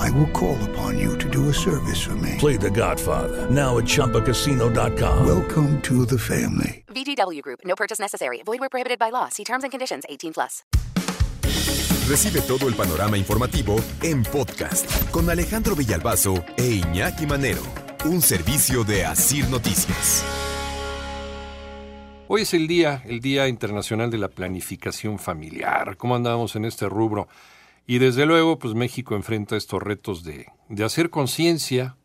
I will call upon you to do a service for me. Play The Godfather now at ChumbaCasino.com. Welcome to the family. VGW Group. No purchase necessary. Void where prohibited by law. See terms and conditions. 18 plus. Recibe todo el panorama informativo en podcast con Alejandro Villalbazo e Iñaki Manero. Un servicio de Asir Noticias. Hoy es el día, el Día Internacional de la Planificación Familiar. ¿Cómo andamos en este rubro? Y desde luego, pues México enfrenta estos retos de, de hacer conciencia,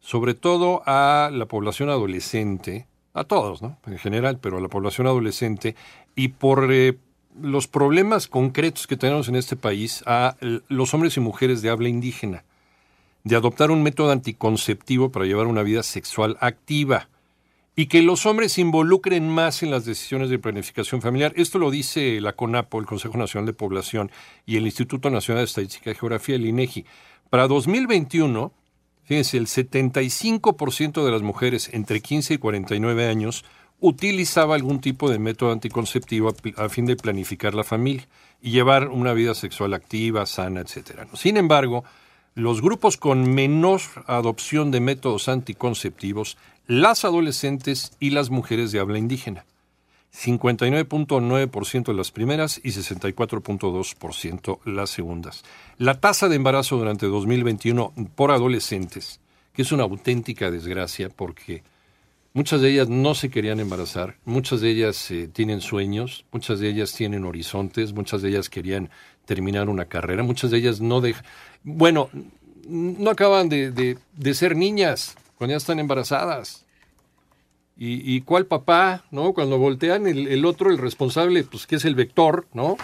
sobre todo a la población adolescente, a todos, ¿no? En general, pero a la población adolescente, y por eh, los problemas concretos que tenemos en este país, a los hombres y mujeres de habla indígena, de adoptar un método anticonceptivo para llevar una vida sexual activa y que los hombres se involucren más en las decisiones de planificación familiar. Esto lo dice la CONAPO, el Consejo Nacional de Población, y el Instituto Nacional de Estadística y Geografía, el INEGI. Para 2021, fíjense, el 75% de las mujeres entre 15 y 49 años utilizaba algún tipo de método anticonceptivo a, fin de planificar la familia y llevar una vida sexual activa, sana, etc. Sin embargo, los grupos con menor adopción de métodos anticonceptivos las adolescentes y las mujeres de habla indígena. 59.9% de las primeras y 64.2% las segundas. La tasa de embarazo durante 2021 por adolescentes, que es una auténtica desgracia porque muchas de ellas no se querían embarazar, muchas de ellas eh, tienen sueños, muchas de ellas tienen horizontes, muchas de ellas querían terminar una carrera, muchas de ellas no dejan... Bueno, no acaban de, de ser niñas, cuando ya están embarazadas. ¿Y, y cuál papá, no? Cuando voltean el, el, otro, el responsable, pues que es el vector, ¿no?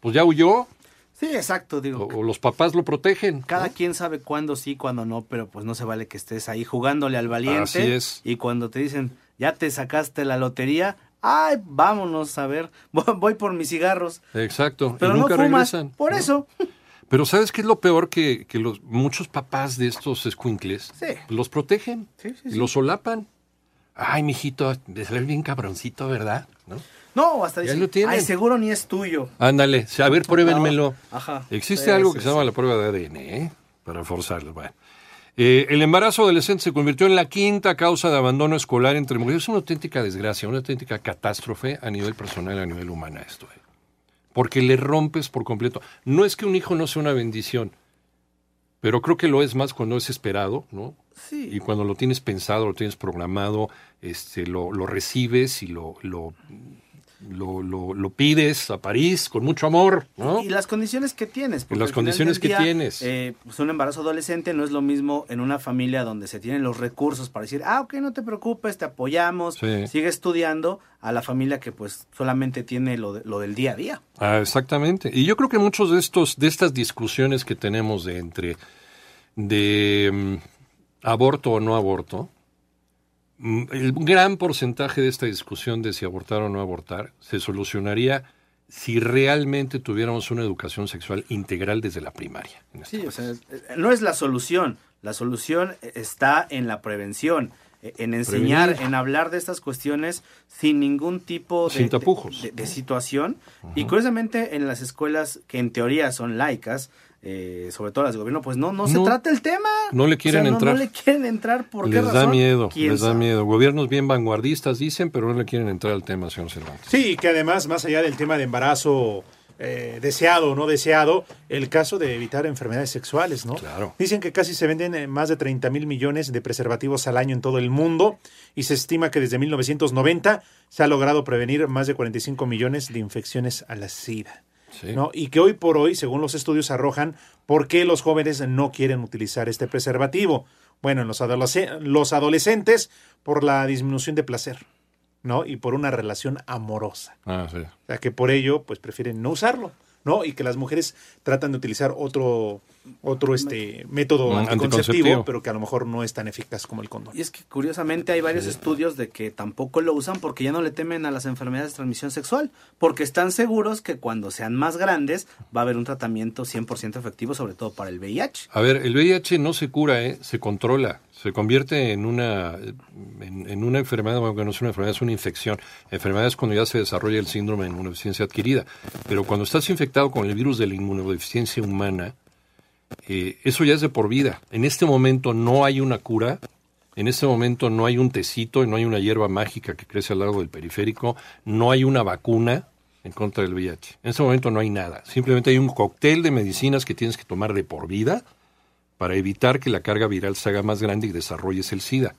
Pues ya huyó. Sí, exacto, digo. O, o los papás lo protegen. Cada ¿no? quien sabe cuándo sí, cuándo no, pero pues no se vale que estés ahí jugándole al valiente. Así es. Y cuando te dicen, ya te sacaste la lotería, ay, vámonos a ver, voy por mis cigarros. Exacto. Pero y nunca no fumas, regresan. por ¿no? eso. Pero ¿sabes qué es lo peor? Que, que los, muchos papás de estos escuincles Sí. los protegen Sí, sí, y los solapan. Ay, mijito, de ser bien cabroncito, ¿verdad? ¿No? No, hasta dicen, ay, seguro ni es tuyo. Ándale, a ver, pruébenmelo. Ajá. Existe algo que se llama la prueba de ADN, ¿eh? Para forzarlo. Bueno. Eh, el embarazo adolescente se convirtió en la quinta causa de abandono escolar entre mujeres. Es una auténtica desgracia, una auténtica catástrofe a nivel personal, a nivel humano esto. ¿eh? Porque le rompes por completo. No es que un hijo no sea una bendición, pero creo que lo es más cuando es esperado, ¿no? Sí. Y cuando lo tienes pensado, lo tienes programado, este, lo, lo recibes y lo, lo, lo, lo- lo pides a París con mucho amor, ¿no? Y las condiciones que tienes. porque las condiciones que tienes. eh, pues un embarazo adolescente no es lo mismo en una familia donde se tienen los recursos para decir, ah, ok, no te preocupes, te apoyamos, Sí. sigue estudiando, a la familia que pues solamente tiene lo, de- lo del día a día. Ah, exactamente. Y yo creo que muchos de estos, de estas discusiones que tenemos de entre de mm, aborto o no aborto, el gran porcentaje de esta discusión de si abortar o no abortar se solucionaría si realmente tuviéramos una educación sexual integral desde la primaria. este Sí, o sea, eh, no es la solución. La solución eh, está en la prevención, eh, en enseñar, Prevenir. en hablar de estas cuestiones sin ningún tipo de, Sin tapujos. de, de situación. Y curiosamente en las escuelas que en teoría son laicas, eh, sobre todo las de gobierno, pues no, no, se trata el tema. No le quieren O sea, no- entrar. No, le quieren entrar. ¿Por qué les da miedo, ¿Quién les da miedo. Gobiernos bien vanguardistas dicen, pero no le quieren entrar al tema, señor Cervantes. Sí, que además, más allá del tema de embarazo eh, deseado o no deseado, el caso de evitar enfermedades sexuales, ¿no? Claro. Dicen que casi se venden eh, más de 30 mil millones de preservativos al año en todo el mundo y se estima que desde 1990 se ha logrado prevenir más de 45 millones de infecciones a la SIDA. Sí. ¿no? Y que hoy por hoy, según los estudios, arrojan por qué los jóvenes no quieren utilizar este preservativo. Bueno, en los, adolesc- los adolescentes, por la disminución de placer, ¿no? Y por una relación amorosa. Ah, sí. O sea, que por ello, pues prefieren no usarlo. ¿no? Y que las mujeres tratan de utilizar otro otro este método anticonceptivo, anticonceptivo. pero que a lo mejor no es tan eficaz como el condón. Y es que curiosamente hay varios estudios de que tampoco lo usan porque ya no le temen a las enfermedades de transmisión sexual, porque están seguros que cuando sean más grandes va a haber un tratamiento 100% efectivo, sobre todo para el VIH. A ver, el VIH no se cura, ¿eh? se controla, se convierte en una, en, en una enfermedad, bueno, que no es una enfermedad, es una infección. Enfermedad es cuando ya se desarrolla el síndrome de inmunodeficiencia adquirida. Pero cuando estás infectado con el virus de la inmunodeficiencia humana, eh, eso ya es de por vida. En este momento no hay una cura, en este momento no hay un tecito, no hay una hierba mágica que crece al lado del periférico, no hay una vacuna en contra del VIH. En este momento no hay nada. Simplemente hay un cóctel de medicinas que tienes que tomar de por vida para evitar que la carga viral se haga más grande y desarrolles el SIDA.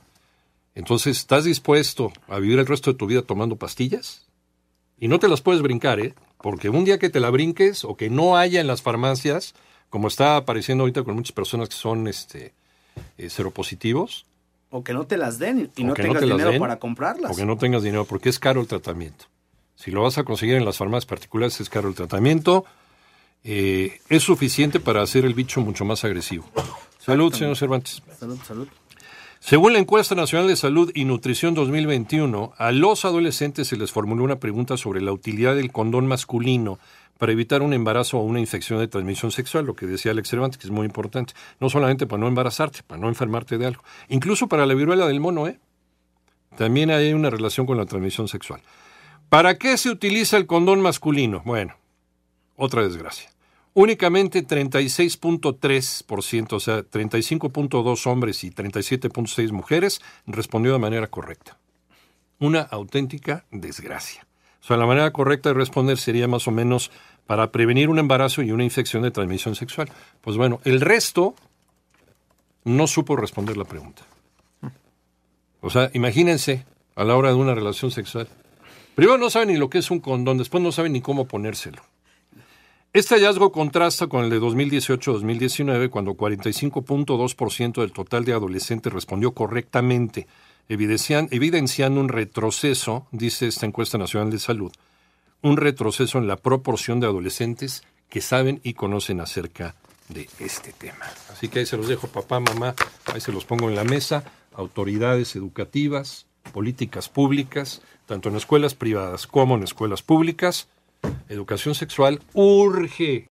Entonces, ¿estás dispuesto a vivir el resto de tu vida tomando pastillas? Y no te las puedes brincar, ¿eh? Porque un día que te la brinques o que no haya en las farmacias, como está apareciendo ahorita con muchas personas que son este, eh, seropositivos, O que no te las den y no tengas te dinero den, para comprarlas. o que no tengas dinero, porque es caro el tratamiento. Si lo vas a conseguir en las farmacias particulares, es caro el tratamiento. Eh, es suficiente para hacer el bicho mucho más agresivo. Salud, señor Cervantes. Salud, salud. Según la encuesta nacional de salud y nutrición 2021, a los adolescentes se les formuló una pregunta sobre la utilidad del condón masculino para evitar un embarazo o una infección de transmisión sexual, lo que decía Alex Cervantes, que es muy importante. No solamente para no embarazarte, para no enfermarte de algo. Incluso para la viruela del mono, ¿eh? También hay una relación con la transmisión sexual. ¿Para qué se utiliza el condón masculino? Bueno, otra desgracia. Únicamente 36.3%, o sea, 35.2 hombres y 37.6 mujeres respondió de manera correcta. Una auténtica desgracia. O sea, la manera correcta de responder sería más o menos para prevenir un embarazo y una infección de transmisión sexual. Pues bueno, el resto no supo responder la pregunta. O sea, imagínense a la hora de una relación sexual. Primero no saben ni lo que es un condón, después no saben ni cómo ponérselo. Este hallazgo contrasta con el de 2018-2019, cuando 45.2% del total de adolescentes respondió correctamente, evidencian- evidenciando un retroceso, dice esta encuesta nacional de salud, un retroceso en la proporción de adolescentes que saben y conocen acerca de este tema. Así que ahí se los dejo, papá, mamá, ahí se los pongo en la mesa, autoridades educativas, políticas públicas, tanto en escuelas privadas como en escuelas públicas. Educación sexual urge